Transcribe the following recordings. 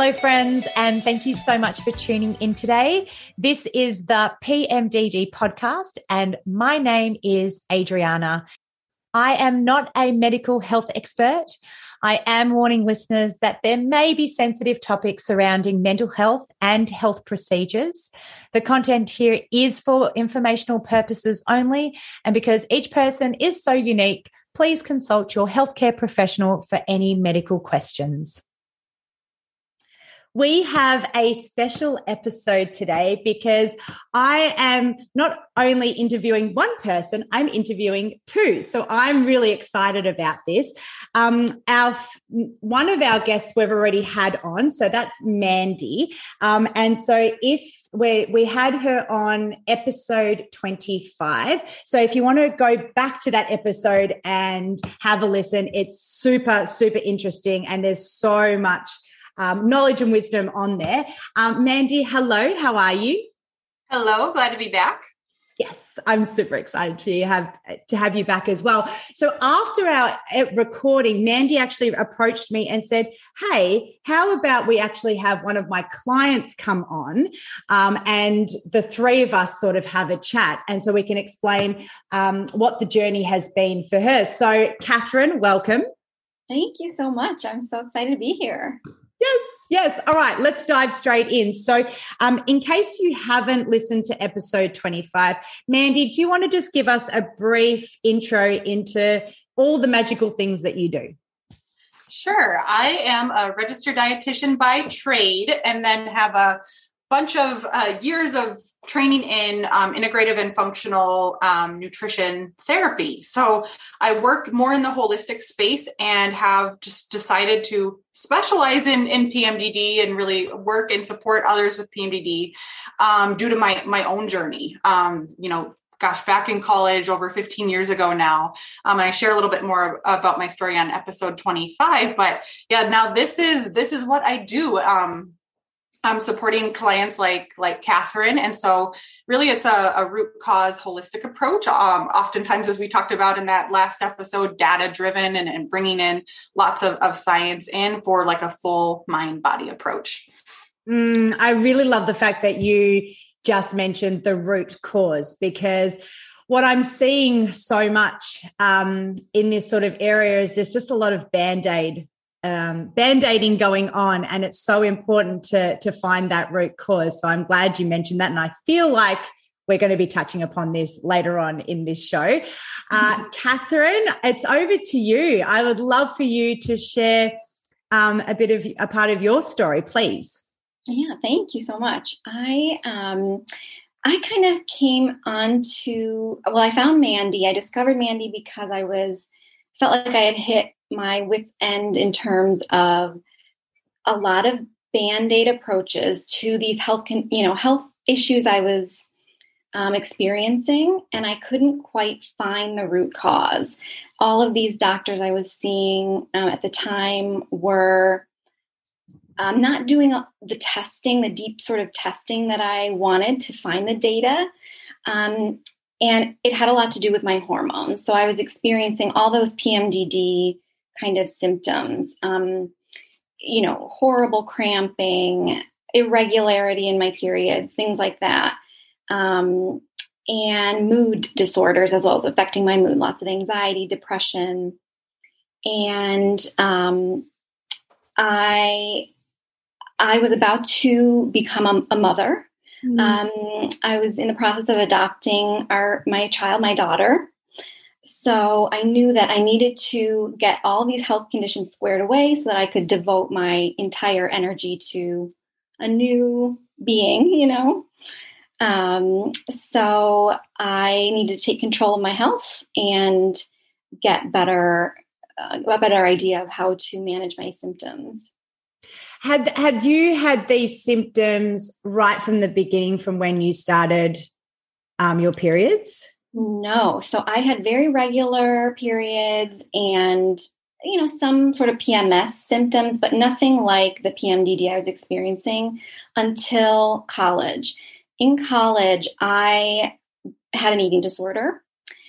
Hello, friends, and thank you so much for tuning in today. This is the PMDD podcast, and my name is Adriana. I am not a medical health expert. I am warning listeners that there may be sensitive topics surrounding mental health and health procedures. The content here is for informational purposes only, and because each person is so unique, please consult your healthcare professional for any medical questions. We have a special episode today because I am not only interviewing one person, I'm interviewing two. So I'm really excited about this. Um, our one of our guests we've already had on, so that's Mandy. Um, and so if we we had her on episode 25 so if you want to go back to that episode and have a listen it's super super interesting and there's so much um, knowledge and wisdom on there. Um, Mandy, hello, how are you? Hello, glad to be back. Yes, I'm super excited to have to have you back as well. So after our uh, recording, Mandy actually approached me and said, "Hey, how about we actually have one of my clients come on, um, and the three of us sort of have a chat, and so we can explain um, what the journey has been for her." So, Kathryn, welcome. Thank you so much. I'm so excited to be here. Yes. All right, let's dive straight in. So, um, in case you haven't listened to episode 25, Mandy, do you want to just give us a brief intro into all the magical things that you do? Sure. I am a registered dietitian by trade and then have a bunch of uh, years of training in um, integrative and functional um, nutrition therapy. So I work more in the holistic space and have just decided to specialize in, in PMDD and really work and support others with PMDD um, due to my, my own journey. Um, you know, gosh, back in college over 15 years ago now. Um, and I share a little bit more about my story on episode 25. But yeah, now this is this is what I do. Um, I'm supporting clients like like Kathryn, and so really it's a, a root cause holistic approach. Um, oftentimes, as we talked about in that last episode, data driven and, and bringing in lots of, of science in for like a full mind body approach. Mm, I really love the fact that you just mentioned the root cause because what I'm seeing so much um, in this sort of area is there's just a lot of band aid um, band-aiding going on and it's so important to to find that root cause. So i'm glad you mentioned that and i feel like we're going to be touching upon this later on in this show. Uh, mm-hmm. kathryn it's over to you. I would love for you to share um, a bit of a part of your story please. Yeah thank you so much. I um I kind of came on to well, I found Mandy. I discovered Mandy because I was felt like I had hit my wits end in terms of a lot of band-aid approaches to these health con- you know health issues i was um, experiencing and i couldn't quite find the root cause. All of these doctors i was seeing um, at the time were um, not doing the testing the deep sort of testing that i wanted to find the data um, and it had a lot to do with my hormones. So i was experiencing all those pmdd kind of symptoms. Um, you know, horrible cramping, irregularity in my periods, things like that. Um, and mood disorders as well as affecting my mood, lots of anxiety, depression. And um, I I was about to become a, a mother. Mm. Um, I was in the process of adopting our my child, my daughter, so I knew that I needed to get all these health conditions squared away so that I could devote my entire energy to a new being, you know. Um, so I needed to take control of my health and get better, uh, a better idea of how to manage my symptoms. Had had you had these symptoms right from the beginning, from when you started um, your periods? No. So I had very regular periods and, you know, some sort of PMS symptoms, but nothing like the PMDD I was experiencing until college. In college, I had an eating disorder.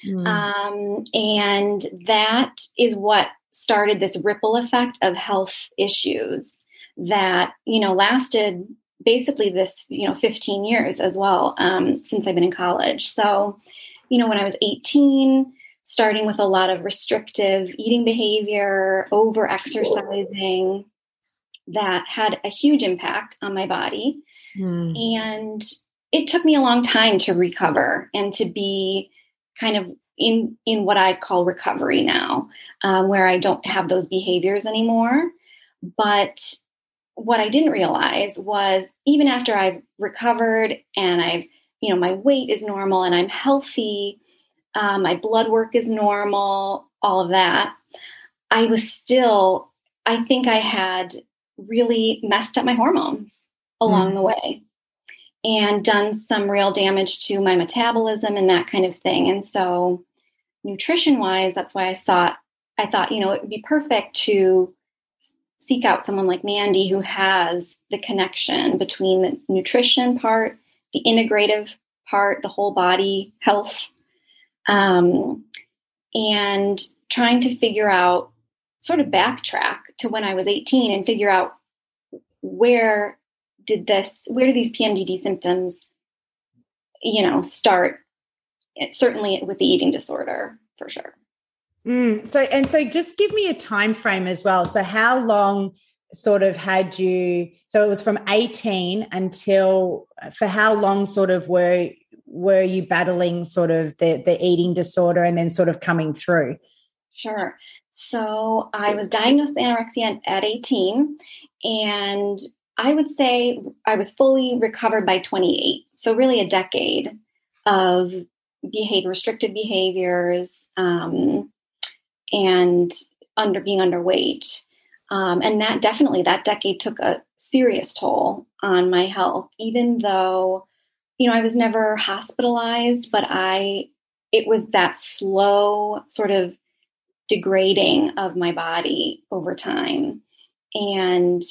Mm. Um, and that is what started this ripple effect of health issues that, you know, lasted basically this, you know, 15 years as well um, since I've been in college. So, you know, when I was 18, starting with a lot of restrictive eating behavior, over exercising, that had a huge impact on my body. Mm. And it took me a long time to recover and to be kind of in in what I call recovery now, um, where I don't have those behaviors anymore. But what I didn't realize was even after I've recovered and I've you know my weight is normal and I'm healthy, um, my blood work is normal, all of that. I was still, I think I had really messed up my hormones along mm. the way and done some real damage to my metabolism and that kind of thing. And so, nutrition wise, that's why I thought, I thought, you know, it would be perfect to seek out someone like Mandy who has the connection between the nutrition part, the integrative part, the whole body health, um, and trying to figure out, sort of backtrack to when I was 18 and figure out where did this where do these pmdd symptoms you know start certainly with the eating disorder for sure. Mm, so and so just give me a time frame as well. So how long sort of had you so it was from 18 until for how long sort of were were you battling sort of the the eating disorder and then sort of coming through sure so i was diagnosed with anorexia at 18 and I would say I was fully recovered by 28. So, really, a decade of behavior, restrictive behaviors, um, and under being underweight. Um, and that definitely, that decade took a serious toll on my health, even though, you know, I was never hospitalized, but I, it was that slow sort of degrading of my body over time. And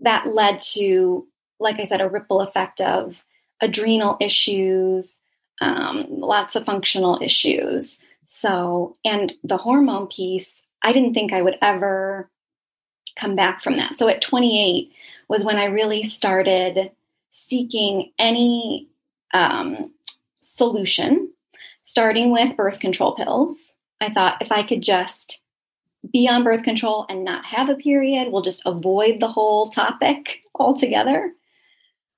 that led to, like I said, a ripple effect of adrenal issues, um, lots of functional issues. So, and the hormone piece, I didn't think I would ever come back from that. So at 28 was when I really started seeking any um, solution, starting with birth control pills. I thought if I could just be on birth control and not have a period. We'll just avoid the whole topic altogether.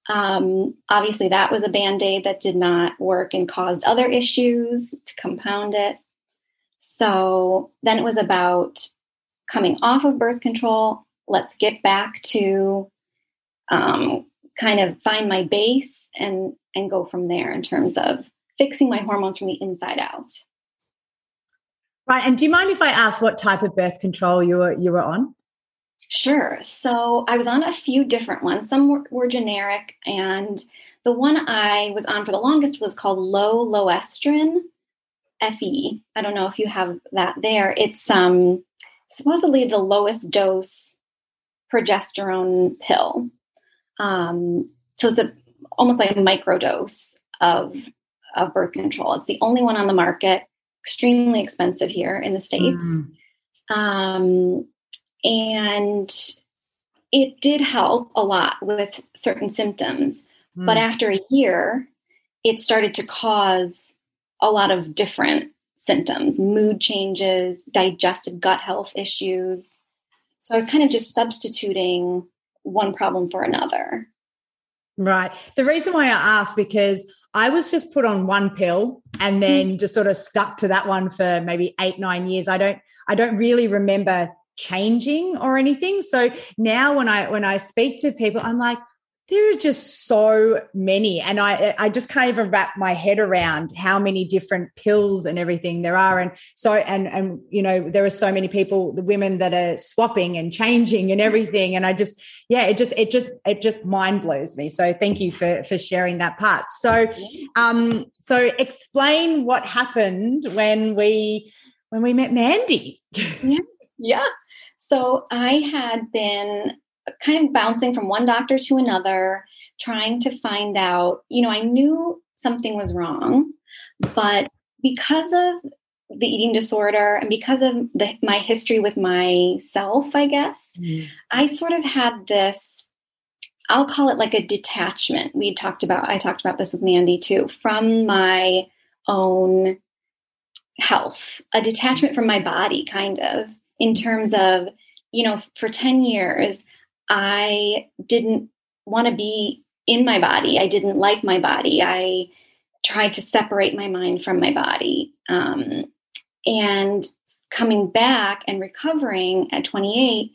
Um, obviously, that was a band aid that did not work and caused other issues to compound it. So then it was about coming off of birth control. Let's get back to um, kind of find my base and and go from there in terms of fixing my hormones from the inside out. Right. And do you mind if I ask what type of birth control you were you were on? Sure. So I was on a few different ones. Some were, were generic, and the one I was on for the longest was called Lo Loestrin FE. I don't know if you have that there. It's um supposedly the lowest dose progesterone pill. Um, so it's a, almost like a micro dose of of birth control. It's the only one on the market extremely expensive here in the States. Mm. Um, and it did help a lot with certain symptoms. Mm. But after a year, it started to cause a lot of different symptoms mood changes, digestive gut health issues. So I was kind of just substituting one problem for another. Right. The reason why I asked because I was just put on one pill and then mm. just sort of stuck to that one for maybe eight, nine years. I don't, I don't really remember changing or anything. So now when I when I speak to people, I'm like, there are just so many and i i just can't even wrap my head around how many different pills and everything there are. And so and and you know there are so many people the women that are swapping and changing and everything. And i just yeah it just it just it just mind blows me. So thank you for for sharing that part. So um so explain what happened when we when we met mandy. Yeah. Yeah. So i had been kind of bouncing from one doctor to another, trying to find out, you know, I knew something was wrong, but because of the eating disorder and because of the, my history with myself, I guess, mm. I sort of had this, I'll call it like a detachment. We talked about, I talked about this with Mandy too, from my own health, a detachment from my body, kind of, in terms of, you know, for 10 years, I didn't want to be in my body. I didn't like my body. I tried to separate my mind from my body. Um, and coming back and recovering at 28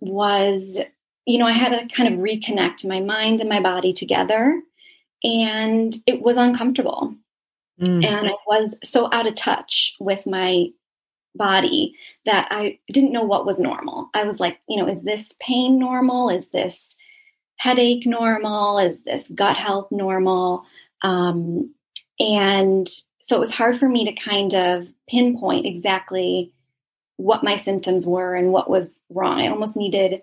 was, you know, I had to kind of reconnect my mind and my body together. And it was uncomfortable. Mm. And I was so out of touch with my body that I didn't know what was normal. I was like, you know, is this pain normal? Is this headache normal? Is this gut health normal? Um, and so it was hard for me to kind of pinpoint exactly what my symptoms were and what was wrong. I almost needed,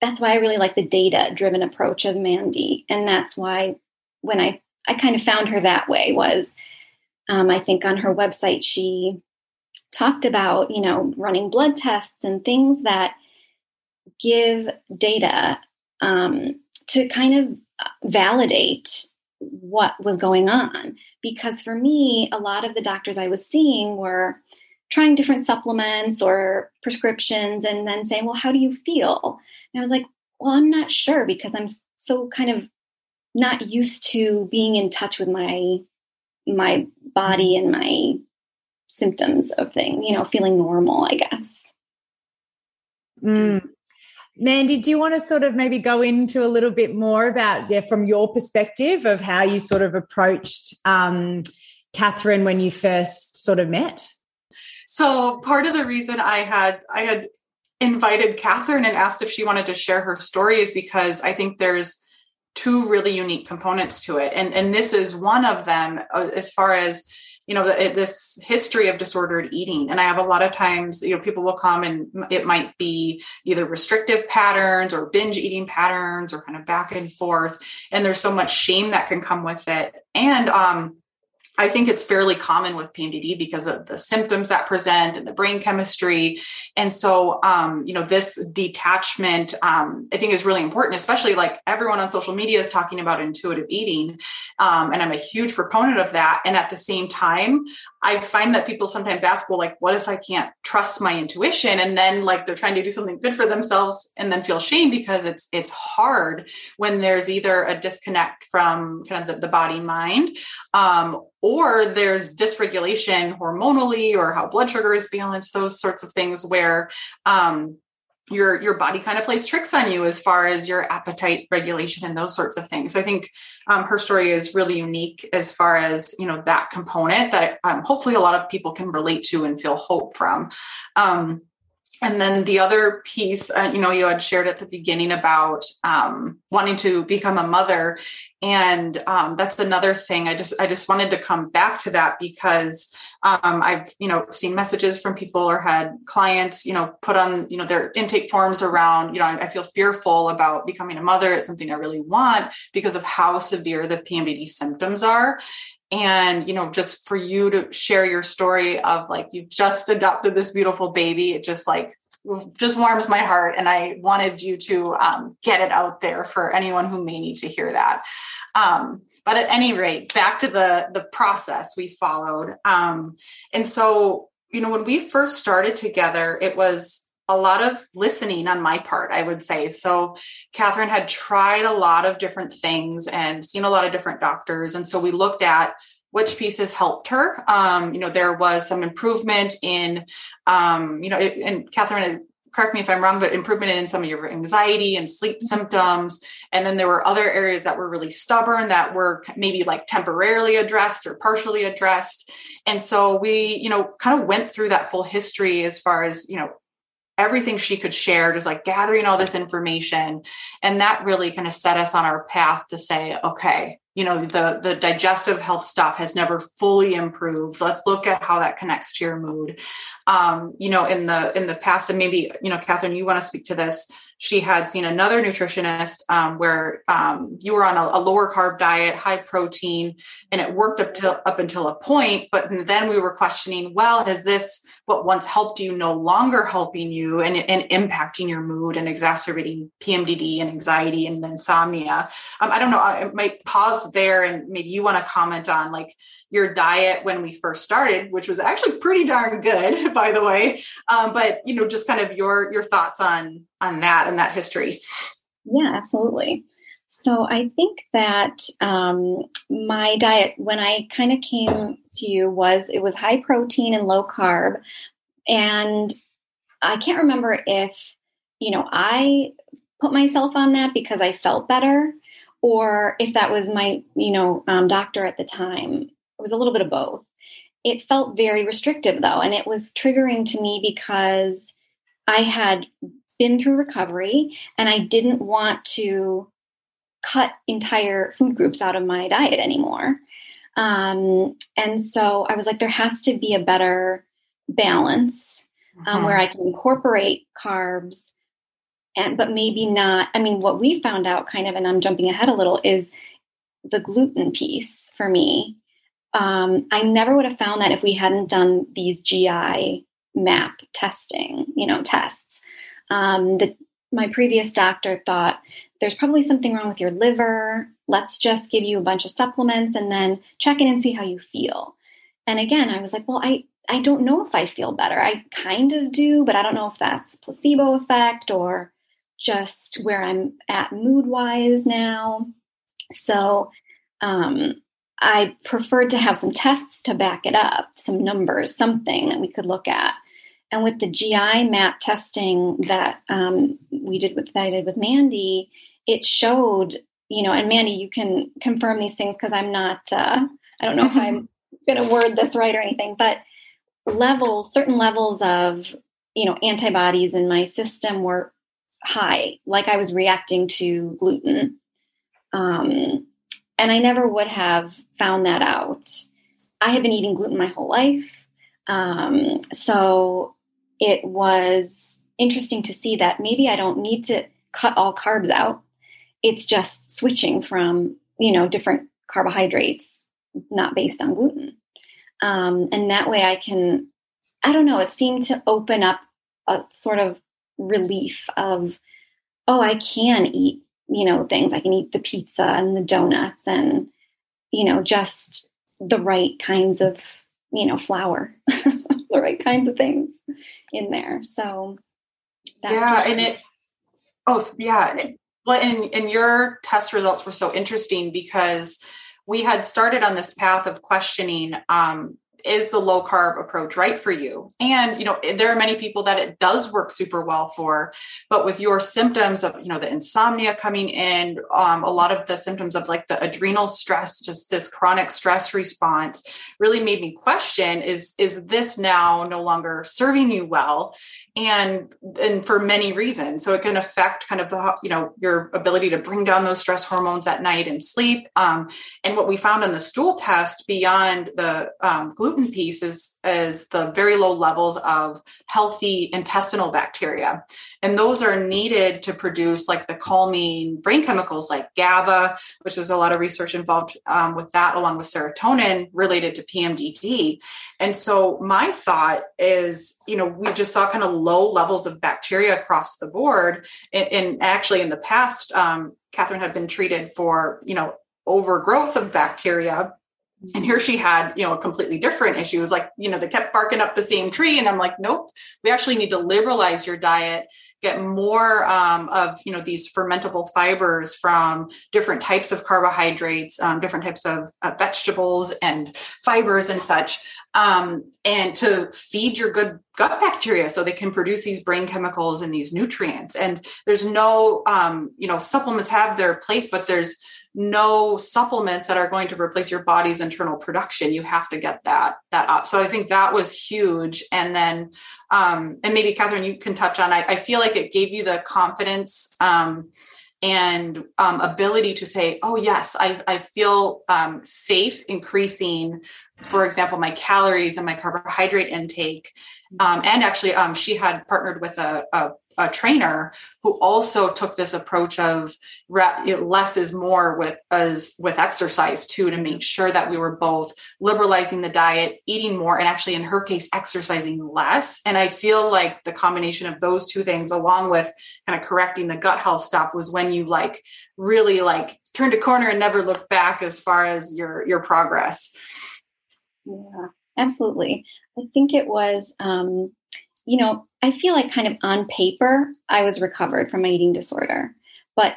that's why I really like the data driven approach of Mandy. And that's why when I, I kind of found her that way was, um, I think on her website, she talked about, you know, running blood tests and things that give data um, to kind of validate what was going on. Because for me, a lot of the doctors I was seeing were trying different supplements or prescriptions and then saying, Well, how do you feel? And I was like, Well, I'm not sure because I'm so kind of not used to being in touch with my my body and my symptoms of things, you know, feeling normal, I guess. Mm. Mandy, do you want to sort of maybe go into a little bit more about, yeah, from your perspective of how you sort of approached um, Kathryn when you first sort of met? So part of the reason I had I had invited Kathryn and asked if she wanted to share her story is because I think there's two really unique components to it, and and this is one of them uh, as far as you know this history of disordered eating. And i have a lot of times you know people will come and it might be either restrictive patterns or binge eating patterns or kind of back and forth. And there's so much shame that can come with it. And um I think it's fairly common with PMDD because of the symptoms that present and the brain chemistry. And so, um, you know, this detachment, um, I think is really important, especially like everyone on social media is talking about intuitive eating. Um, and I'm a huge proponent of that. And at the same time, I find that people sometimes ask, well, like, what if I can't trust my intuition? And then like they're trying to do something good for themselves and then feel shame because it's, it's hard when there's either a disconnect from kind of the, the body mind, um, or there's dysregulation hormonally or how blood sugar is balanced, those sorts of things where, um, your your body kind of plays tricks on you as far as your appetite regulation and those sorts of things. So I think um, her story is really unique as far as you know that component that um, hopefully a lot of people can relate to and feel hope from. Um, and then the other piece, uh, you know, you had shared at the beginning about um, wanting to become a mother, and um, that's another thing. I just, I just wanted to come back to that because um, I've, you know, seen messages from people or had clients, you know, put on, you know, their intake forms around, you know, I, I feel fearful about becoming a mother. It's something I really want because of how severe the PMDD symptoms are, and you know just for you to share your story of like you've just adopted this beautiful baby it just like just warms my heart. And i wanted you to um, get it out there for anyone who may need to hear that. Um, but at any rate back to the the process we followed. Um, and so you know when we first started together it was a lot of listening on my part, I would say. So, Kathryn had tried a lot of different things and seen a lot of different doctors. And so we looked at which pieces helped her. Um, you know, there was some improvement in, um, you know, it, and Kathryn, correct me if I'm wrong, but improvement in some of your anxiety and sleep mm-hmm. symptoms. And then there were other areas that were really stubborn that were maybe like temporarily addressed or partially addressed. And so we, you know, kind of went through that full history as far as, you know, everything she could share, just like gathering all this information. And that really kind of set us on our path to say, okay, you know the the digestive health stuff has never fully improved let's look at how that connects to your mood um, you know in the in the past and maybe you know kathryn you want to speak to this she had seen another nutritionist um, where um, you were on a, a, lower carb diet, high protein, and it worked up to up until a point. But then we were questioning, well, has this what once helped you no longer helping you and, and impacting your mood and exacerbating PMDD and anxiety and insomnia? Um, I don't know. I might pause there and maybe you want to comment on like your diet when we first started, which was actually pretty darn good, by the way. Um, but you know, just kind of your your thoughts on on that and that history. Yeah, absolutely. So I think that um, my diet, when I kind of came to you, was it was high protein and low carb, and I can't remember if you know I put myself on that because I felt better, or if that was my you know um, doctor at the time. It was a little bit of both. It felt very restrictive though, and it was triggering to me because I had been through recovery and I didn't want to cut entire food groups out of my diet anymore. Um, and so I was like, there has to be a better balance um, uh-huh. where I can incorporate carbs and but maybe not i mean what we found out kind of and i'm jumping ahead a little is the gluten piece for me um, i never would have found that if we hadn't done these gi map testing you know tests um, the, my previous doctor thought there's probably something wrong with your liver. Let's just give you a bunch of supplements and then check in and see how you feel. And again, I was like, well, I, I don't know if I feel better. I kind of do, but I don't know if that's placebo effect or just where I'm at mood wise now. So um, I preferred to have some tests to back it up, some numbers, something that we could look at. And with the GI map testing that um, we did with that I did with Mandy, it showed, you know, and Mandy, you can confirm these things because I'm not, uh, I don't know if I'm going to word this right or anything, but level, certain levels of, you know, antibodies in my system were high, like I was reacting to gluten. Um, and I never would have found that out. I had been eating gluten my whole life. Um, so it was interesting to see that maybe I don't need to cut all carbs out. It's just switching from, you know, different carbohydrates, not based on gluten. Um, and that way I can, I don't know, it seemed to open up a sort of relief of, oh, I can eat, you know, things. I can eat the pizza and the donuts and, you know, just the right kinds of, you know, flour, the right kinds of things in there. So yeah, and it oh yeah. Well, and, and your test results were so interesting because we had started on this path of questioning um, is the low carb approach right for you? And, you know, there are many people that it does work super well for, but with your symptoms of, you know, the insomnia coming in, um, a lot of the symptoms of like the adrenal stress, just this chronic stress response really made me question is, is this now no longer serving you well? And, and for many reasons. So it can affect kind of the, you know, your ability to bring down those stress hormones at night and sleep. Um, and what we found on the stool test beyond the um, gluten piece is, is the very low levels of healthy intestinal bacteria. And those are needed to produce like the calming brain chemicals like GABA, which there's a lot of research involved um, with that, along with serotonin related to PMDD. And so my thought is, you know, we just saw kind of low levels of bacteria across the board. And, and actually in the past, um, Kathryn had been treated for, you know, overgrowth of bacteria and here she had, you know, a completely different issue. It was like, you know, they kept barking up the same tree. And I'm like, nope, we actually need to liberalize your diet, get more um, of, you know, these fermentable fibers from different types of carbohydrates, um, different types of uh, vegetables and fibers and such, um, and to feed your good gut bacteria so they can produce these brain chemicals and these nutrients. And there's no, um, you know, supplements have their place, but there's, no supplements that are going to replace your body's internal production. You have to get that that up. So i think that was huge. And then um and maybe kathryn you can touch on i, I feel like it gave you the confidence um and um, ability to say, oh, yes, I, I feel um, safe increasing, for example, my calories and my carbohydrate intake. Um, and actually, um, she had partnered with a, a a trainer who also took this approach of less is more with with exercise too to make sure that we were both liberalizing the diet eating more and actually in her case exercising less. And i feel like the combination of those two things along with kind of correcting the gut health stuff was when you like really like turned a corner and never looked back as far as your your progress. Yeah absolutely. I think it was um you know, I feel like kind of on paper, I was recovered from my eating disorder. But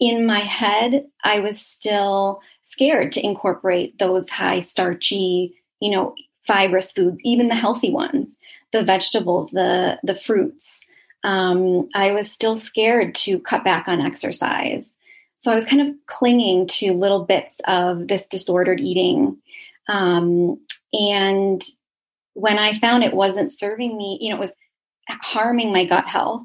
in my head, I was still scared to incorporate those high starchy, you know, fibrous foods, even the healthy ones, the vegetables, the the fruits. Um, I was still scared to cut back on exercise. So I was kind of clinging to little bits of this disordered eating. Um, and when I found it wasn't serving me, you know, it was harming my gut health,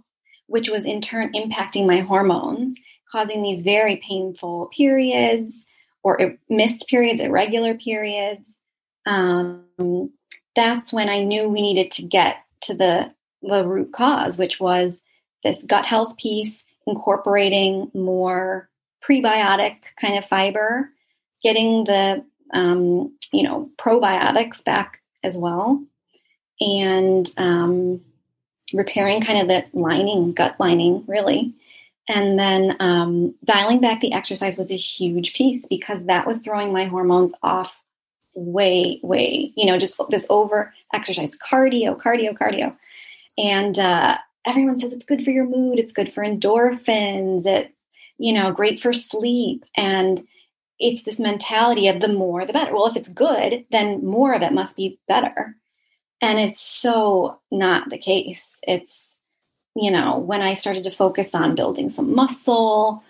which was in turn impacting my hormones, causing these very painful periods or missed periods, irregular periods. Um, that's when I knew we needed to get to the, the root cause, which was this gut health piece, incorporating more prebiotic kind of fiber, getting the um, you know probiotics back as well, and um, repairing kind of the lining, gut lining, really. And then um, dialing back the exercise was a huge piece because that was throwing my hormones off way, way, you know, just this over exercise, cardio, cardio, cardio. And uh, everyone says it's good for your mood, it's good for endorphins, it's, you know, great for sleep. And it's this mentality of the more the better. Well, if it's good, then more of it must be better. And it's so not the case. It's, you know, when I started to focus on building some muscle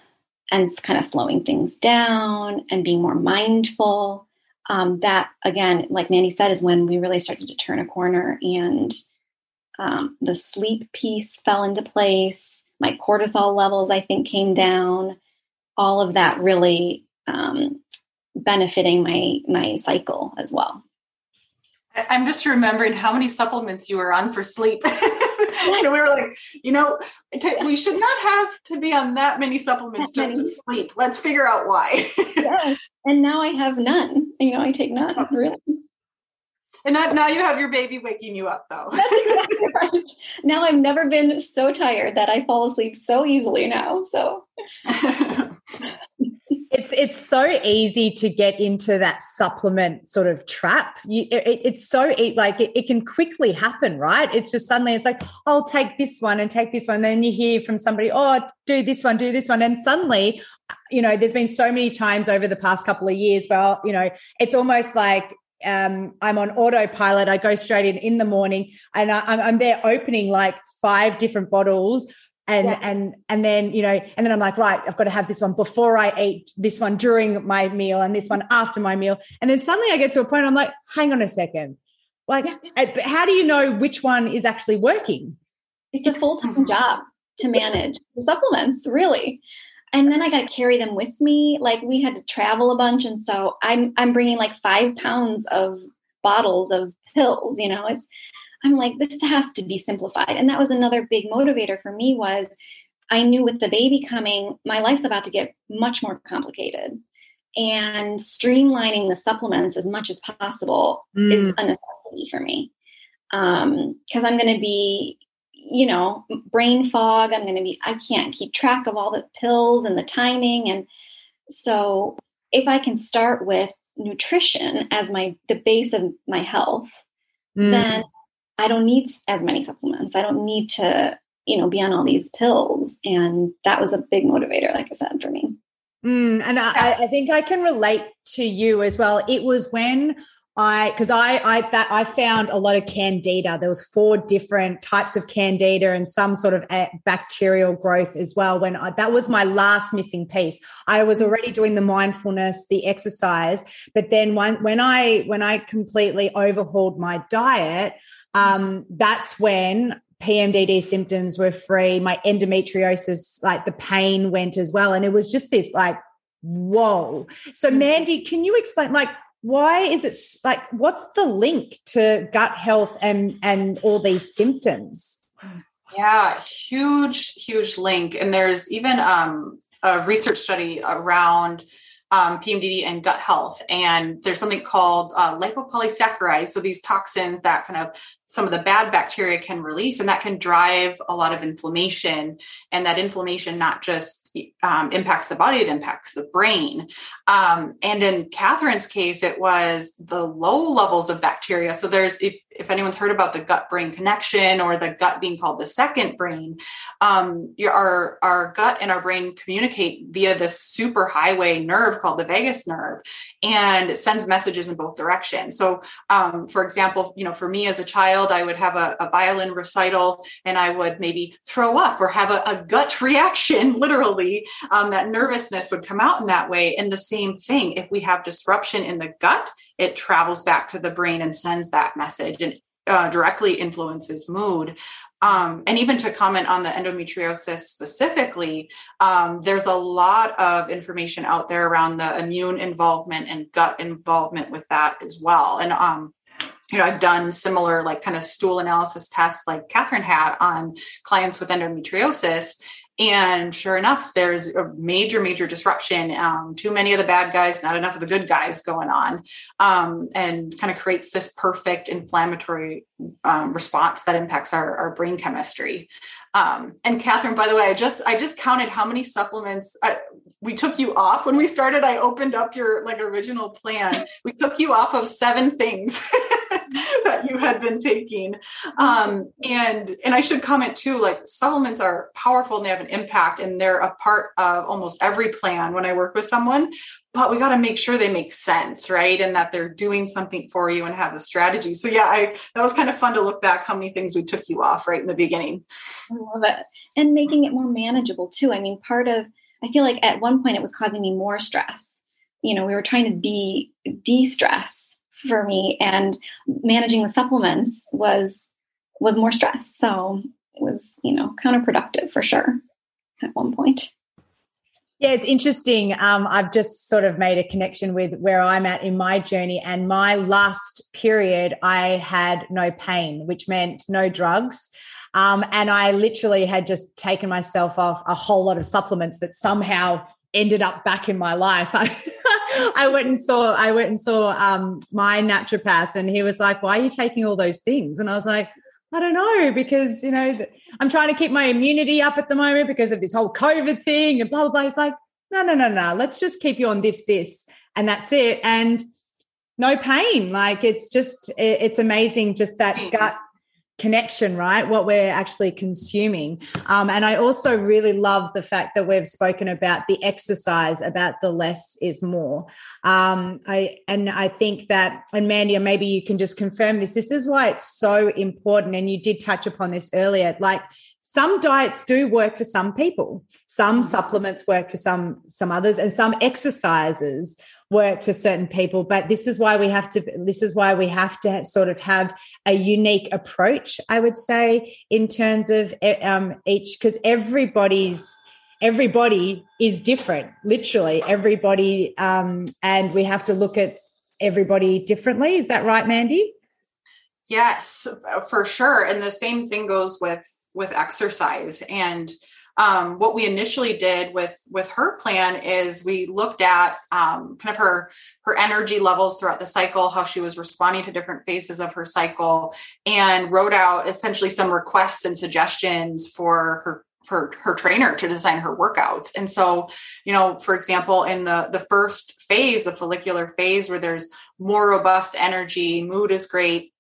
and kind of slowing things down and being more mindful, um, that again, like Mandy said, is when we really started to turn a corner and um, the sleep piece fell into place. My cortisol levels, I think, came down. All of that really um, benefiting my my cycle as well. I'm just remembering how many supplements you were on for sleep. and we were like, you know, we should not have to be on that many supplements just to sleep. Let's figure out why. yes. And now I have none. You know, I take none, really. And now you have your baby waking you up, though. exactly right. Now I've never been so tired that I fall asleep so easily now. So it's so easy to get into that supplement sort of trap. You, it, it's so like it, it, can quickly happen, right? It's just suddenly it's like I'll take this one and take this one. Then you hear from somebody, oh, do this one, do this one, and suddenly, you know, there's been so many times over the past couple of years where you know it's almost like um, I'm on autopilot. I go straight in in the morning, and I, I'm there opening like five different bottles and yes. and and then you know and then i'm like right i've got to have this one before i eat this one during my meal and this one after my meal. And then suddenly i get to a point i'm like hang on a second. Like yeah. Uh, how do you know which one is actually working? It's a full-time mm-hmm. job to manage the supplements really. And then i got to carry them with me. Like we had to travel a bunch and so i'm i'm bringing like five pounds of bottles of pills you know? It's I'm like, this has to be simplified. And that was another big motivator for me was I knew with the baby coming, my life's about to get much more complicated. And streamlining the supplements as much as possible mm. is a necessity for me. Um, because I'm going to be, you know, brain fog. I'm going to be, I can't keep track of all the pills and the timing. And so if I can start with nutrition as my, the base of my health, mm. then I don't need as many supplements. I don't need to, you know, be on all these pills. And that was a big motivator, like I said, for me. Mm, and I, I, think I can relate to you as well. It was when I, because I, I, that I found a lot of candida. There was four different types of candida and some sort of bacterial growth as well. When I, that was my last missing piece, I was already doing the mindfulness, the exercise, but then when, when I, when I completely overhauled my diet, um, that's when PMDD symptoms were free. My endometriosis, like the pain went as well. And it was just this like, whoa. So, mm-hmm. Mandy, can you explain, like, why is it like, what's the link to gut health and, and all these symptoms? Yeah, huge, huge link. And there's even um, a research study around um, PMDD and gut health. And there's something called uh, lipopolysaccharides. So these toxins that kind of some of the bad bacteria can release, and that can drive a lot of inflammation. And that inflammation not just um, impacts the body, it impacts the brain. Um, and in Kathryn's case, it was the low levels of bacteria. So there's, if, if anyone's heard about the gut brain connection or the gut being called the second brain, um, your, our, our gut and our brain communicate via this super highway nerve called the vagus nerve and sends messages in both directions. So, um, for example, you know, for me as a child, I would have a, a violin recital and I would maybe throw up or have a, a gut reaction, literally. Um, that nervousness would come out in that way. And the same thing, if we have disruption in the gut, it travels back to the brain and sends that message and uh, directly influences mood. Um, and even to comment on the endometriosis specifically, um, there's a lot of information out there around the immune involvement and gut involvement with that as well. And um, you know, I've done similar like kind of stool analysis tests like Kathryn had on clients with endometriosis. And sure enough, there's a major, major disruption. Um, too many of the bad guys, not enough of the good guys going on, um, and kind of creates this perfect inflammatory um, response that impacts our, our brain chemistry. Um, and Kathryn, by the way, I just I just counted how many supplements uh, we took you off when we started. I opened up your like original plan. We took you off of seven things. you had been taking. Um, and and I should comment too, like supplements are powerful and they have an impact and they're a part of almost every plan when I work with someone. But we got to make sure they make sense, right? And that they're doing something for you and have a strategy. So yeah, I that was kind of fun to look back how many things we took you off right in the beginning. I love it. And making it more manageable too. I mean, part of I feel like at one point it was causing me more stress. You know, we were trying to be de-stress for me and managing the supplements was was more stress so it was you know counterproductive for sure at one point yeah, it's interesting. Um, I've just sort of made a connection with where I'm at in my journey. And my last period, I had no pain, which meant no drugs. Um, and I literally had just taken myself off a whole lot of supplements that somehow ended up back in my life. I, I went and saw I went and saw um, my naturopath, and he was like, "Why are you taking all those things?" And I was like, "I don't know, because you know I'm trying to keep my immunity up at the moment because of this whole COVID thing and blah blah blah." He's like, "No, no, no, no. Let's just keep you on this, this, and that's it." And no pain. Like it's just it's amazing, just that gut connection, right? What we're actually consuming. Um, and I also really love the fact that we've spoken about the exercise, about the less is more. Um, I and I think that, and Mandy, maybe you can just confirm this. This is why it's so important. And you did touch upon this earlier. Like some diets do work for some people some supplements work for some some others and some exercises work for certain people but this is why we have to this is why we have to sort of have a unique approach i would say in terms of um, each because everybody's everybody is different literally. Everybody um, and we have to look at everybody differently. Is that right mandy? Yes for sure. And the same thing goes with with exercise. And um, what we initially did with with her plan is we looked at um, kind of her her energy levels throughout the cycle how she was responding to different phases of her cycle and wrote out essentially some requests and suggestions for her for her trainer to design her workouts. And so you know for example in the the first phase the follicular phase where there's more robust energy mood is great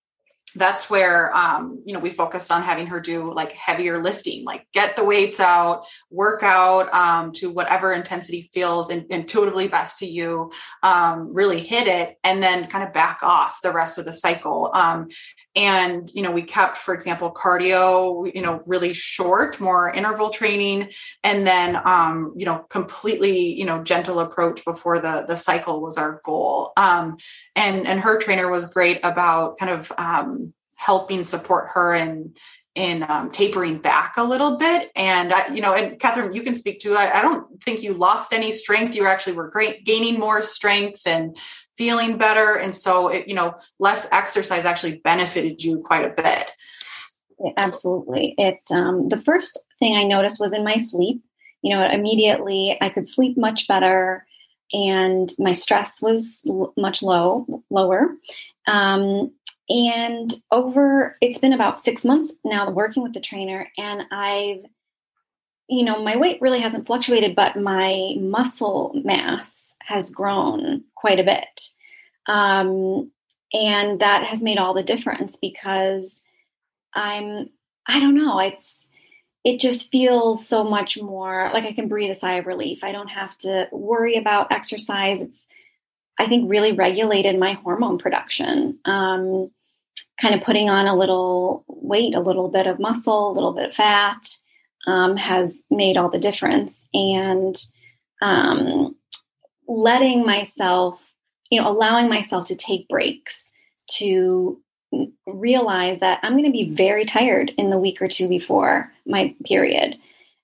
that's where um, you know we focused on having her do like heavier lifting like get the weights out work out um, to whatever intensity feels in, intuitively best to you um, really hit it and then kind of back off the rest of the cycle. Um, and you know we kept for example cardio you know really short more interval training and then um, you know completely you know gentle approach before the the cycle was our goal. Um, and and her trainer was great about kind of helping support her in in um, tapering back a little bit. And I, you know, and Kathryn, you can speak to. I, I don't think you lost any strength. You actually were great, gaining more strength and feeling better. And so, it, you know, less exercise actually benefited you quite a bit. Absolutely. It um, the first thing I noticed was in my sleep. You know, immediately I could sleep much better, and my stress was l- much low lower. Um, and over, it's been about six months now working with the trainer, and I've, you know, my weight really hasn't fluctuated, but my muscle mass has grown quite a bit. Um, and that has made all the difference because I'm, I don't know, it's, it just feels so much more like I can breathe a sigh of relief. I don't have to worry about exercise. It's, I think, really regulated my hormone production. Um, kind of putting on a little weight, a little bit of muscle, a little bit of fat um, has made all the difference. And um, letting myself, you know, allowing myself to take breaks to realize that I'm going to be very tired in the week or two before my period.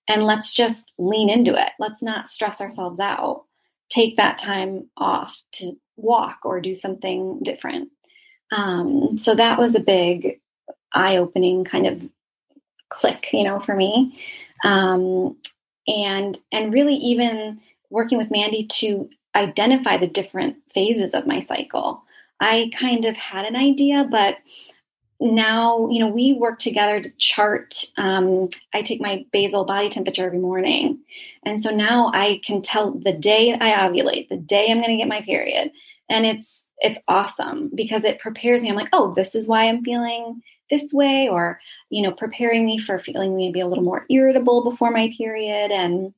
And let's just lean into it. Let's not stress ourselves out take that time off to walk or do something different. Um, so that was a big eye opening kind of click, you know, for me. Um, and and really even working with Mandy to identify the different phases of my cycle. I kind of had an idea, but now you know we work together to chart um, i take my basal body temperature every morning and so now i can tell the day i ovulate the day i'm going to get my period and it's it's awesome because it prepares me i'm like oh this is why i'm feeling this way or you know preparing me for feeling maybe a little more irritable before my period and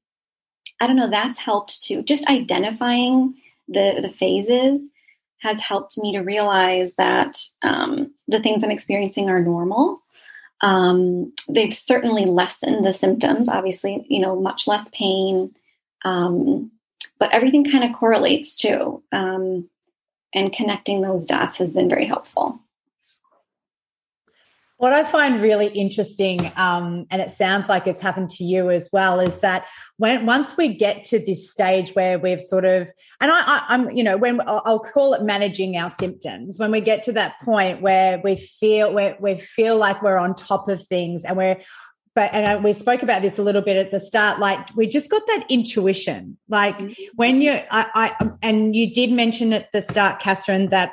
i don't know that's helped too just identifying the the phases has helped me to realize that um, the things I'm experiencing are normal. Um, they've certainly lessened the symptoms, obviously, you know, much less pain. Um, but everything kind of correlates too. And connecting those dots has been very helpful. What I find really interesting, um, and it sounds like it's happened to you as well, is that when once we get to this stage where we've sort of, and I, am you know, when I'll call it managing our symptoms, when we get to that point where we feel we we feel like we're on top of things, and we're but and we spoke about this a little bit at the start like we just got that intuition like mm-hmm. when you I, I and you did mention at the start kathryn that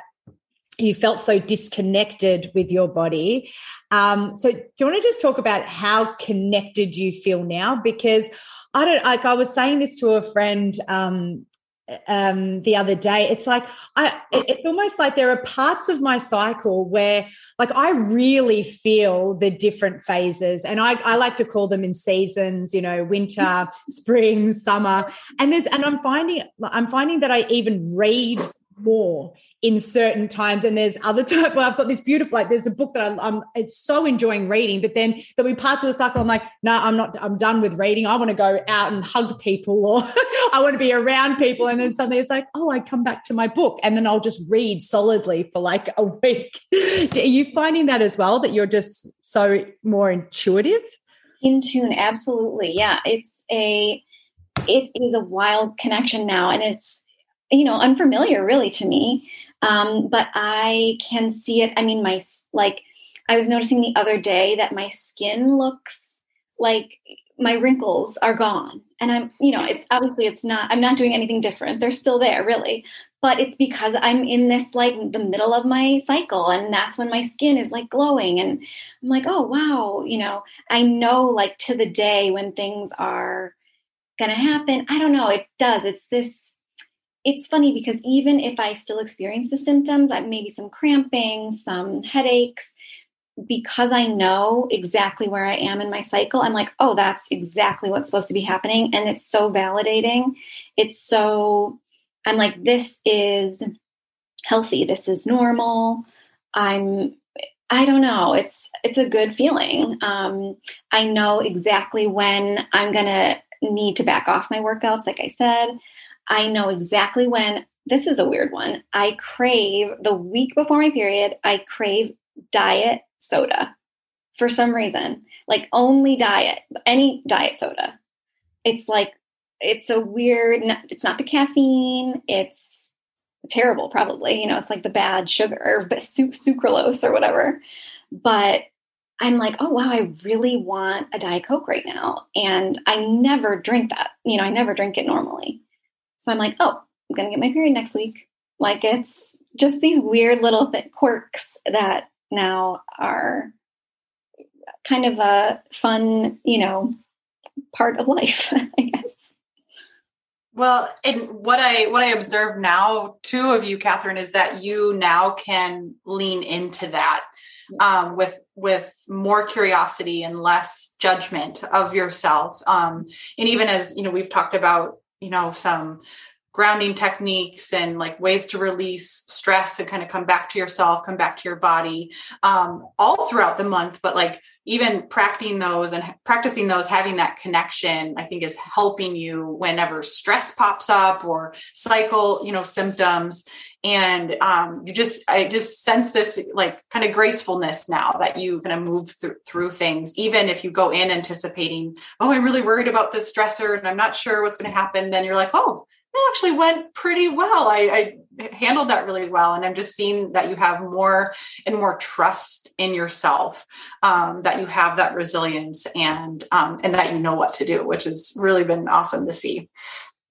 you felt so disconnected with your body. Um, so, do you want to just talk about how connected you feel now? Because I don't like I was saying this to a friend um, um, the other day. It's like I, it's almost like there are parts of my cycle where, like, I really feel the different phases, and I, I like to call them in seasons. You know, winter, spring, summer, and there's, and I'm finding, I'm finding that I even read more in certain times. And there's other times well i've got this beautiful like there's a book that I'm, I'm it's so enjoying reading but then there'll be parts of the cycle i'm like no i'm not i'm done with reading. I want to go out and hug people or i want to be around people. And then suddenly it's like oh i come back to my book. And then i'll just read solidly for like a week. Are you finding that as well that you're just so more intuitive? In tune absolutely. Yeah it's a it is a wild connection now and it's you know unfamiliar really to me um, but i can see it i mean my like i was noticing the other day that my skin looks like my wrinkles are gone. And i'm you know it's obviously it's not i'm not doing anything different. They're still there really. But it's because i'm in this like the middle of my cycle and that's when my skin is like glowing. And i'm like oh wow you know? I know like to the day when things are gonna happen. I don't know it does. It's this it's funny because even if I still experience the symptoms, maybe some cramping, some headaches, because I know exactly where I am in my cycle, I'm like, oh, that's exactly what's supposed to be happening. And it's so validating. It's so, I'm like, this is healthy. This is normal. I'm, I don't know. It's, it's a good feeling. Um, I know exactly when I'm going to need to back off my workouts. Like I said, I know exactly when this is a weird one. I crave the week before my period, I crave diet soda for some reason. Like only diet, any diet soda. It's like it's a weird. It's not the caffeine. It's terrible, probably. You know, it's like the bad sugar or sucralose or whatever. But I'm like, oh wow, I really want a diet coke right now, and I never drink that. You know, I never drink it normally. So I'm like, oh, I'm gonna get my period next week. Like it's just these weird little th- quirks that now are kind of a fun, you know, part of life, I guess. Well, and what I what I observe now, two of you, Kathryn, is that you now can lean into that um, with with more curiosity and less judgment of yourself. Um, and even as you know, we've talked about you know some grounding techniques and like ways to release stress and kind of come back to yourself, come back to your body, um, all throughout the month. But like even practicing those and practicing those, having that connection, I think is helping you whenever stress pops up or cycle, you know, symptoms. And um, you just, I just sense this like kind of gracefulness now that you kind of move through, through things, even if you go in anticipating, oh, I'm really worried about this stressor and I'm not sure what's going to happen. Then you're like, oh, it actually went pretty well. I, I, handled that really well. And I'm just seeing that you have more and more trust in yourself, um, that you have that resilience and, um, and that you know what to do, which has really been awesome to see.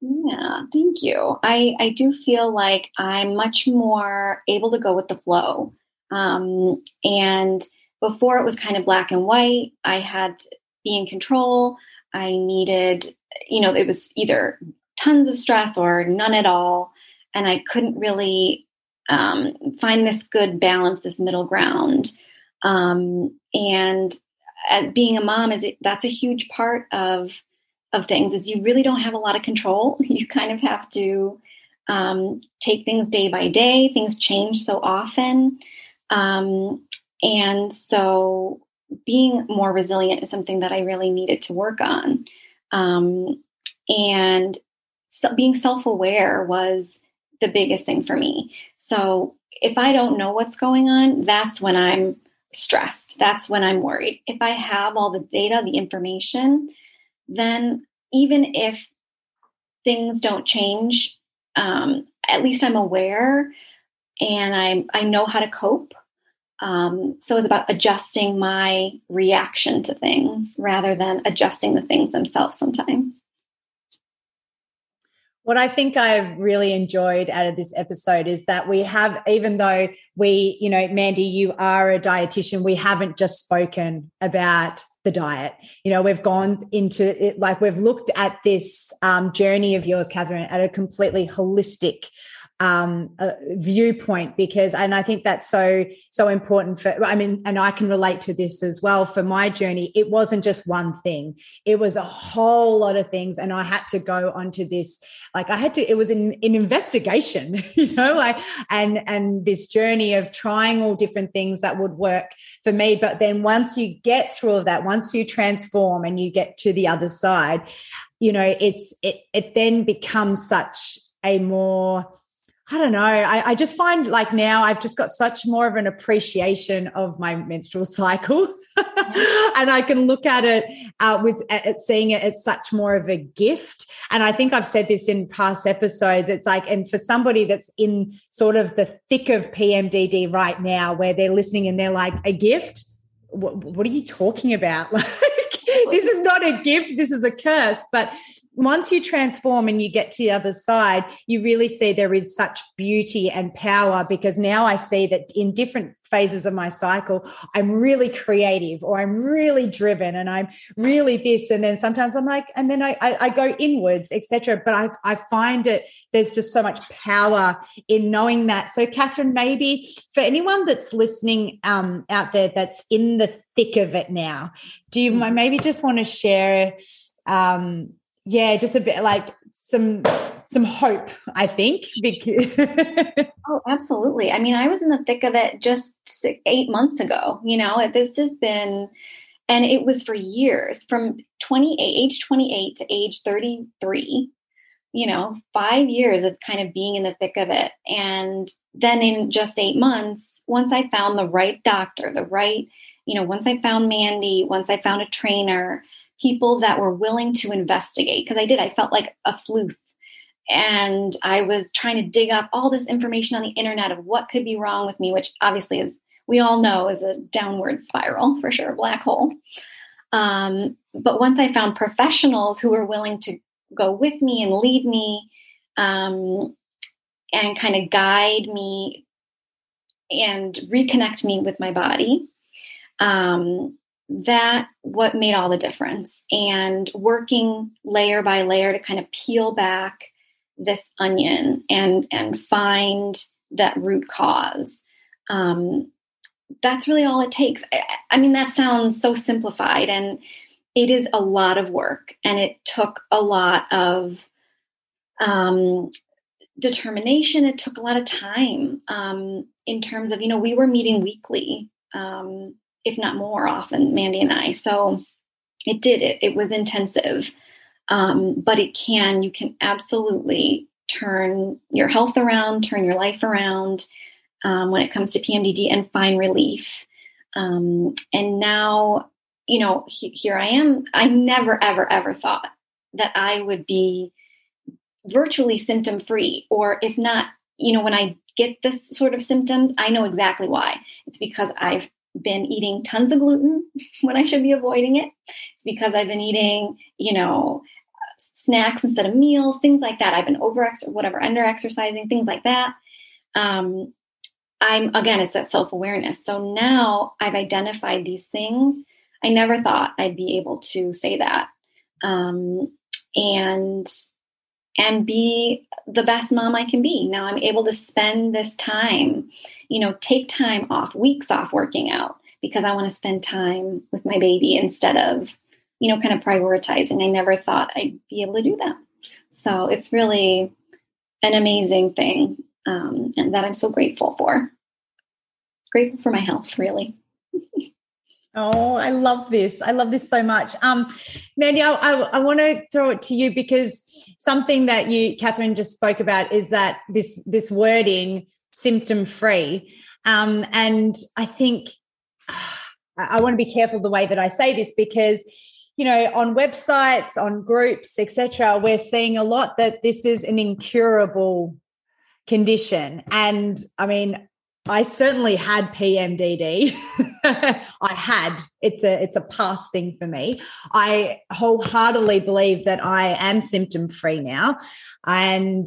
Yeah, thank you. I, I do feel like I'm much more able to go with the flow. Um, and before it was kind of black and white, I had to be in control. I needed, you know, it was either tons of stress or none at all. And I couldn't really um, find this good balance, this middle ground. Um, and being a mom is that's a huge part of of things is you really don't have a lot of control. You kind of have to um, take things day by day. Things change so often, um, and so being more resilient is something that I really needed to work on. Um, and being self aware was the biggest thing for me. So if I don't know what's going on, that's when I'm stressed. That's when I'm worried. If I have all the data, the information, then even if things don't change, um, at least I'm aware and I I know how to cope. Um, so it's about adjusting my reaction to things rather than adjusting the things themselves sometimes. What I think I've really enjoyed out of this episode is that we have, even though we, you know, Mandy, you are a dietitian, we haven't just spoken about the diet. You know, we've gone into it like we've looked at this um, journey of yours, Kathryn, at a completely holistic um, viewpoint because, and I think that's so, so important for, I mean, and I can relate to this as well for my journey. It wasn't just one thing, it was a whole lot of things. And I had to go onto this, like I had to, it was an, an investigation, you know, like, and, and this journey of trying all different things that would work for me. But then once you get through all of that, once you transform and you get to the other side, you know, it's, it, it then becomes such a more, I don't know. I, I, just find like now I've just got such more of an appreciation of my menstrual cycle, and I can look at it uh, with at seeing it as such more of a gift. And I think I've said this in past episodes. It's like, and for somebody that's in sort of the thick of PMDD right now, where they're listening and they're like, a gift. What, what are you talking about? Like, this is not a gift. This is a curse. But once you transform and you get to the other side, you really see there is such beauty and power because now I see that in different phases of my cycle, I'm really creative or I'm really driven and I'm really this. And then sometimes I'm like, and then I, I, I go inwards, etc. But I, I find it, there's just so much power in knowing that. So, Kathryn, maybe for anyone that's listening um, out there that's in the thick of it now, do you mm-hmm. maybe just want to share? Um, yeah, just a bit like some some hope, I think. oh, absolutely. I mean, I was in the thick of it just eight months ago. You know, this has been, and it was for years from 28, age 28 to age 33, you know, five years of kind of being in the thick of it. And then in just eight months, once I found the right doctor, the right you know, once I found Mandy, once I found a trainer, people that were willing to investigate, because I did, I felt like a sleuth. And I was trying to dig up all this information on the internet of what could be wrong with me, which obviously is, we all know, is a downward spiral for sure, a black hole. Um, but once I found professionals who were willing to go with me and lead me um, and kind of guide me and reconnect me with my body, um, that what made all the difference. And working layer by layer to kind of peel back this onion and and find that root cause. Um, that's really all it takes. I, I mean, that sounds so simplified, and it is a lot of work, and it took a lot of um, determination. It took a lot of time um, in terms of, you know, we were meeting weekly, um, if not more often, Mandy and I. So it did it. It was intensive, um, but it can. You can absolutely turn your health around, turn your life around um, when it comes to PMDD and find relief. Um, and now, you know, he, here I am. I never, ever, ever thought that I would be virtually symptom free, or if not, you know, when I get this sort of symptoms, I know exactly why. It's because I've been eating tons of gluten when I should be avoiding it. It's because I've been eating, you know, snacks instead of meals, things like that. I've been over whatever, under exercising, things like that. Um, I'm again, it's that self awareness. So now I've identified these things. I never thought I'd be able to say that. Um, and and be the best mom I can be. Now I'm able to spend this time, you know, take time off, weeks off working out because I want to spend time with my baby instead of, you know, kind of prioritizing. I never thought I'd be able to do that. So it's really an amazing thing um, and that I'm so grateful for. Grateful for my health, really. Oh, I love this. I love this so much. Um, Mandy, I, I, I want to throw it to you because something that you, Kathryn, just spoke about is that this this wording, symptom free. Um, and I think I want to be careful the way that I say this because you know on websites on groups etc we're seeing a lot that this is an incurable condition and i mean I certainly had PMDD. I had. It's a it's a past thing for me. I wholeheartedly believe that I am symptom free now, and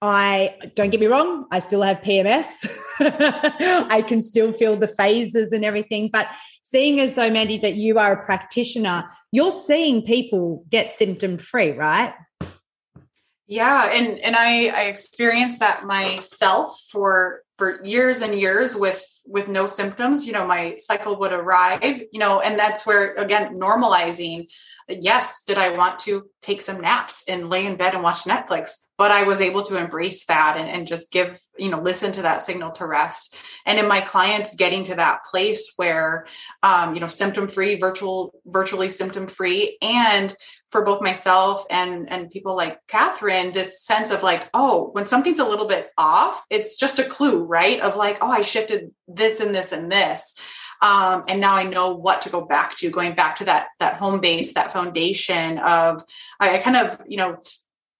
I don't get me wrong. I still have PMS. I can still feel the phases and everything. But seeing as though Mandy that you are a practitioner, you're seeing people get symptom free, right? Yeah, and and I I experienced that myself for for years and years with with no symptoms you know my cycle would arrive you know and that's where again normalizing yes did i want to take some naps and lay in bed and watch netflix but I was able to embrace that and, and just give, you know, listen to that signal to rest. And in my clients getting to that place where, um, you know, symptom free, virtual, virtually symptom free. And for both myself and, and people like Kathryn, this sense of like, oh, when something's a little bit off, it's just a clue, right? Of like, oh, I shifted this and this and this. Um, and now I know what to go back to, going back to that that home base, that foundation of I, I kind of you know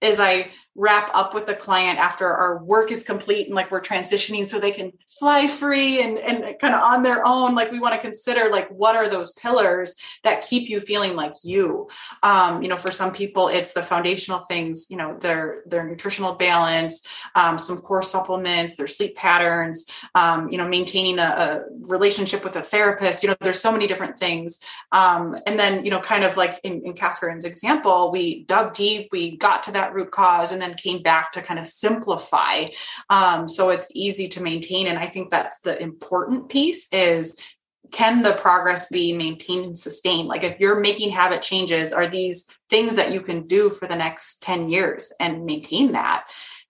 as I wrap up with the client after our work is complete and like we're transitioning so they can fly free and, and kind of on their own. Like we want to consider like what are those pillars that keep you feeling like you? Um, you know for some people it's the foundational things you know their their nutritional balance um, some core supplements their sleep patterns um, you know maintaining a, a, relationship with a therapist. You know there's so many different things. Um, and then you know kind of like in, in kathryn's example we dug deep we got to that root cause and then came back to kind of simplify. Um, so it's easy to maintain and i think that's the important piece is can the progress be maintained and sustained? Like if you're making habit changes are these things that you can do for the next 10 years and maintain that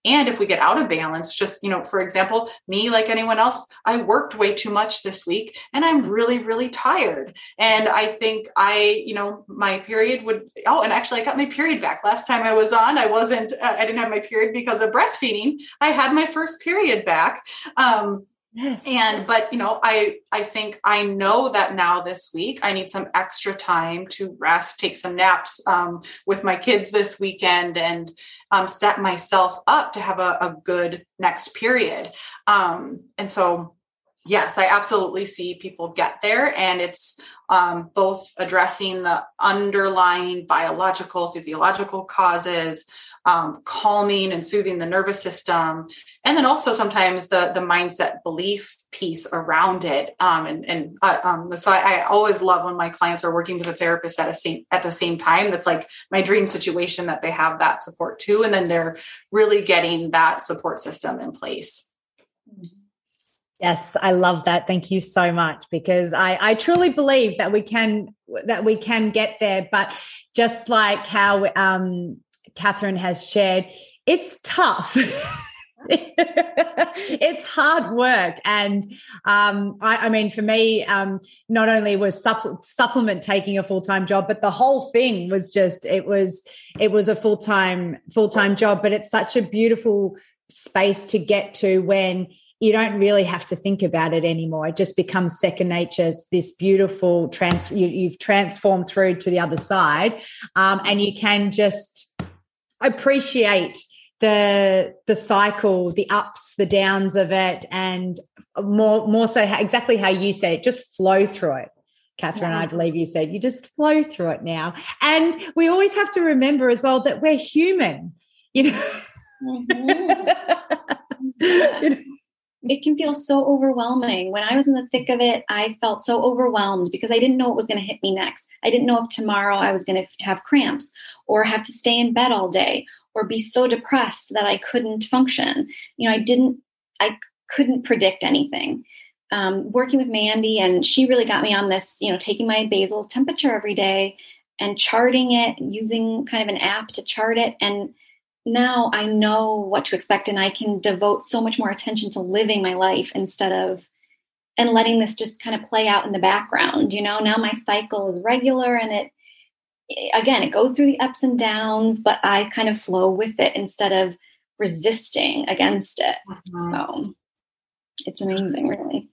and if we get out of balance, just, you know, for example, me, like anyone else, I worked way too much this week and I'm really, really tired. And I think I, you know, my period would, oh, and actually I got my period back. Last time I was on, I wasn't, uh, I didn't have my period because of breastfeeding. I had my first period back. Um, Yes. And but you know, I I think I know that now this week I need some extra time to rest, take some naps um, with my kids this weekend, and um, set myself up to have a, a good next period. Um, and so, yes, I absolutely see people get there, and it's um, both addressing the underlying biological, physiological causes um, calming and soothing the nervous system. And then also sometimes the the mindset belief piece around it. Um, and and uh, um, so I, I, always love when my clients are working with a therapist at a same at the same time. That's like my dream situation that they have that support too. And then they're really getting that support system in place. Yes, I love that. Thank you so much because I, I truly believe that we can that we can get there. But just like how um, Kathryn has shared, it's tough. it's hard work. And um, I, I, mean for me um, not only was supple- supplement taking a full-time job but the whole thing was just it was it was a full-time full-time job. But it's such a beautiful space to get to when you don't really have to think about it anymore. It just becomes second nature it's this beautiful trans you, have transformed through to the other side. Um, and you can just appreciate the the cycle, the ups, the downs of it, and more more so how, exactly how you said it, just flow through it. Kathryn, yeah. I believe you said you just flow through it now. And we always have to remember as well that we're human, you know. Mm-hmm. you know? It can feel so overwhelming. When I was in the thick of it, I felt so overwhelmed because I didn't know what was going to hit me next. I didn't know if tomorrow I was going to have cramps or have to stay in bed all day or be so depressed that I couldn't function. You know, I didn't, I couldn't predict anything. Um, working with Mandy, and she really got me on this, you know, taking my basal temperature every day and charting it using kind of an app to chart it. And now I know what to expect and I can devote so much more attention to living my life instead of and letting this just kind of play out in the background. You know, now my cycle is regular and it again, it goes through the ups and downs, but I kind of flow with it instead of resisting against it. Mm-hmm. So it's amazing, really.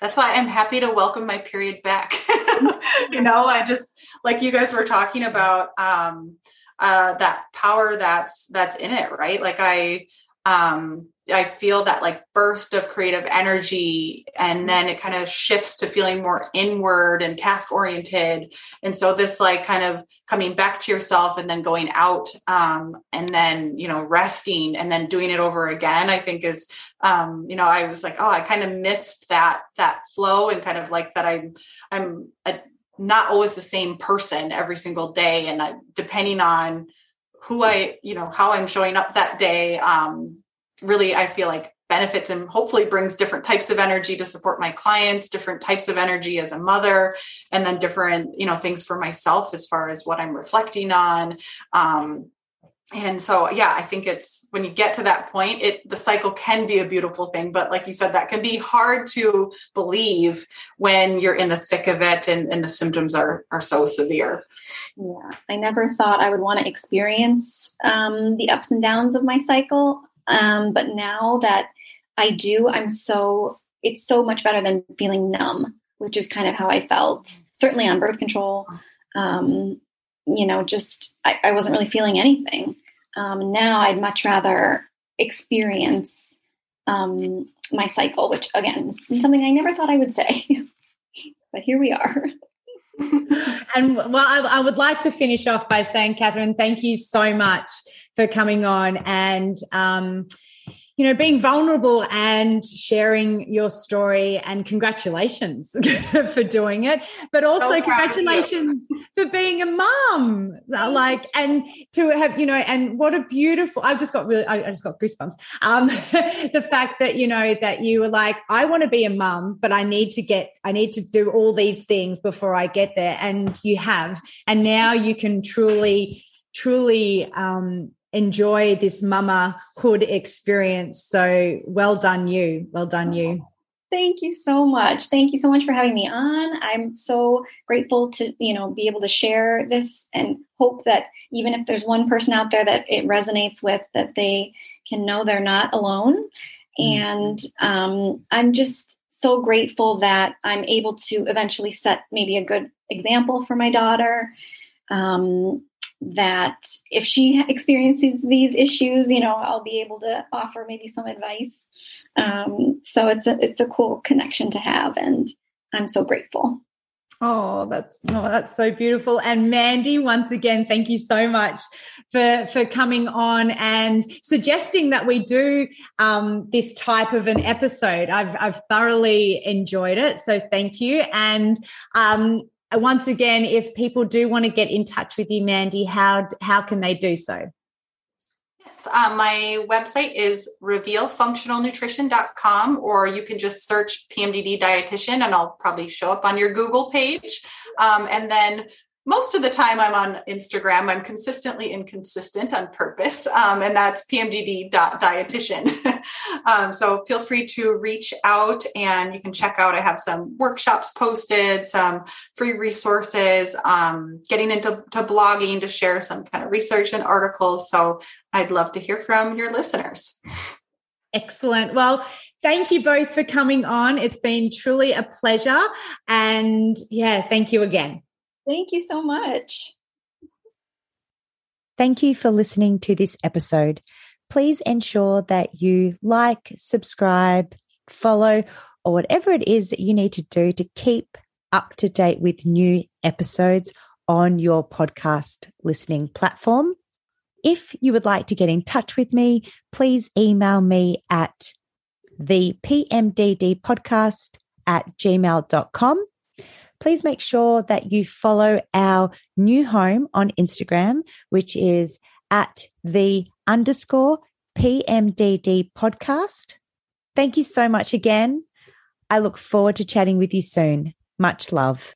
That's why I'm happy to welcome my period back. you know, I just like you guys were talking about um uh, that power that's that's in it, right? Like I um, I feel that like burst of creative energy, and then it kind of shifts to feeling more inward and task oriented. And so this like kind of coming back to yourself and then going out, um, and then you know resting and then doing it over again. I think is um, you know I was like, oh, I kind of missed that that flow and kind of like that I'm I'm a not always the same person every single day. And I, depending on who i you know how i'm showing up that day um, really i feel like benefits and hopefully brings different types of energy to support my clients different types of energy as a mother and then different you know things for myself as far as what i'm reflecting on. Um, and so yeah i think it's when you get to that point it the cycle can be a beautiful thing but like you said that can be hard to believe when you're in the thick of it and, and the symptoms are are so severe. Yeah i never thought i would want to experience um, the ups and downs of my cycle um, but now that i do i'm so it's so much better than feeling numb which is kind of how i felt certainly on birth control um, you know, just I, I wasn't really feeling anything. Um, now I'd much rather experience um, my cycle, which again is something I never thought I would say, but here we are. and well, I, I, would like to finish off by saying, Kathryn, thank you so much for coming on and um, you know, being vulnerable and sharing your story. And congratulations for doing it, but also so congratulations for being a mom. Like, and to have, you know, and what a beautiful, I've just got really, I, I just got goosebumps. Um, the fact that, you know, that you were like, I want to be a mom, but I need to get, I need to do all these things before I get there. And you have, and now you can truly, truly, um, enjoy this mamahood experience. So well done, you. Well done, you. Thank you so much. Thank you so much for having me on. I'm so grateful to, you know, be able to share this and hope that even if there's one person out there that it resonates with, that they can know they're not alone Mm-hmm. And um, I'm just so grateful that I'm able to eventually set maybe a good example for my daughter. Um, that if she experiences these issues, you know, I'll be able to offer maybe some advice. Um, so it's a it's a cool connection to have, and I'm so grateful. Oh, that's oh, that's so beautiful. And Mandy, once again, thank you so much for for coming on and suggesting that we do um, this type of an episode. I've I've thoroughly enjoyed it, so thank you. And um, once again, if people do want to get in touch with you, Mandy, how how can they do so? Yes, um, my website is revealfunctionalnutrition.com, or you can just search PMDD dietitian and I'll probably show up on your Google page. Um, and then most of the time I'm on Instagram. I'm consistently inconsistent on purpose, um, and that's pmdd.dietitian. um, so feel free to reach out and you can check out. I have some workshops posted, some free resources, um, getting into blogging to share some kind of research and articles. So I'd love to hear from your listeners. Excellent. Well, thank you both for coming on. It's been truly a pleasure. And yeah, thank you again. Thank you so much. Thank you for listening to this episode. Please ensure that you like, subscribe, follow, or whatever it is that you need to do to keep up to date with new episodes on your podcast listening platform. If you would like to get in touch with me, please email me at the PMDD podcast at gmail.com please make sure that you follow our new home on Instagram, which is at the underscore PMDD podcast. Thank you so much again. I look forward to chatting with you soon. Much love.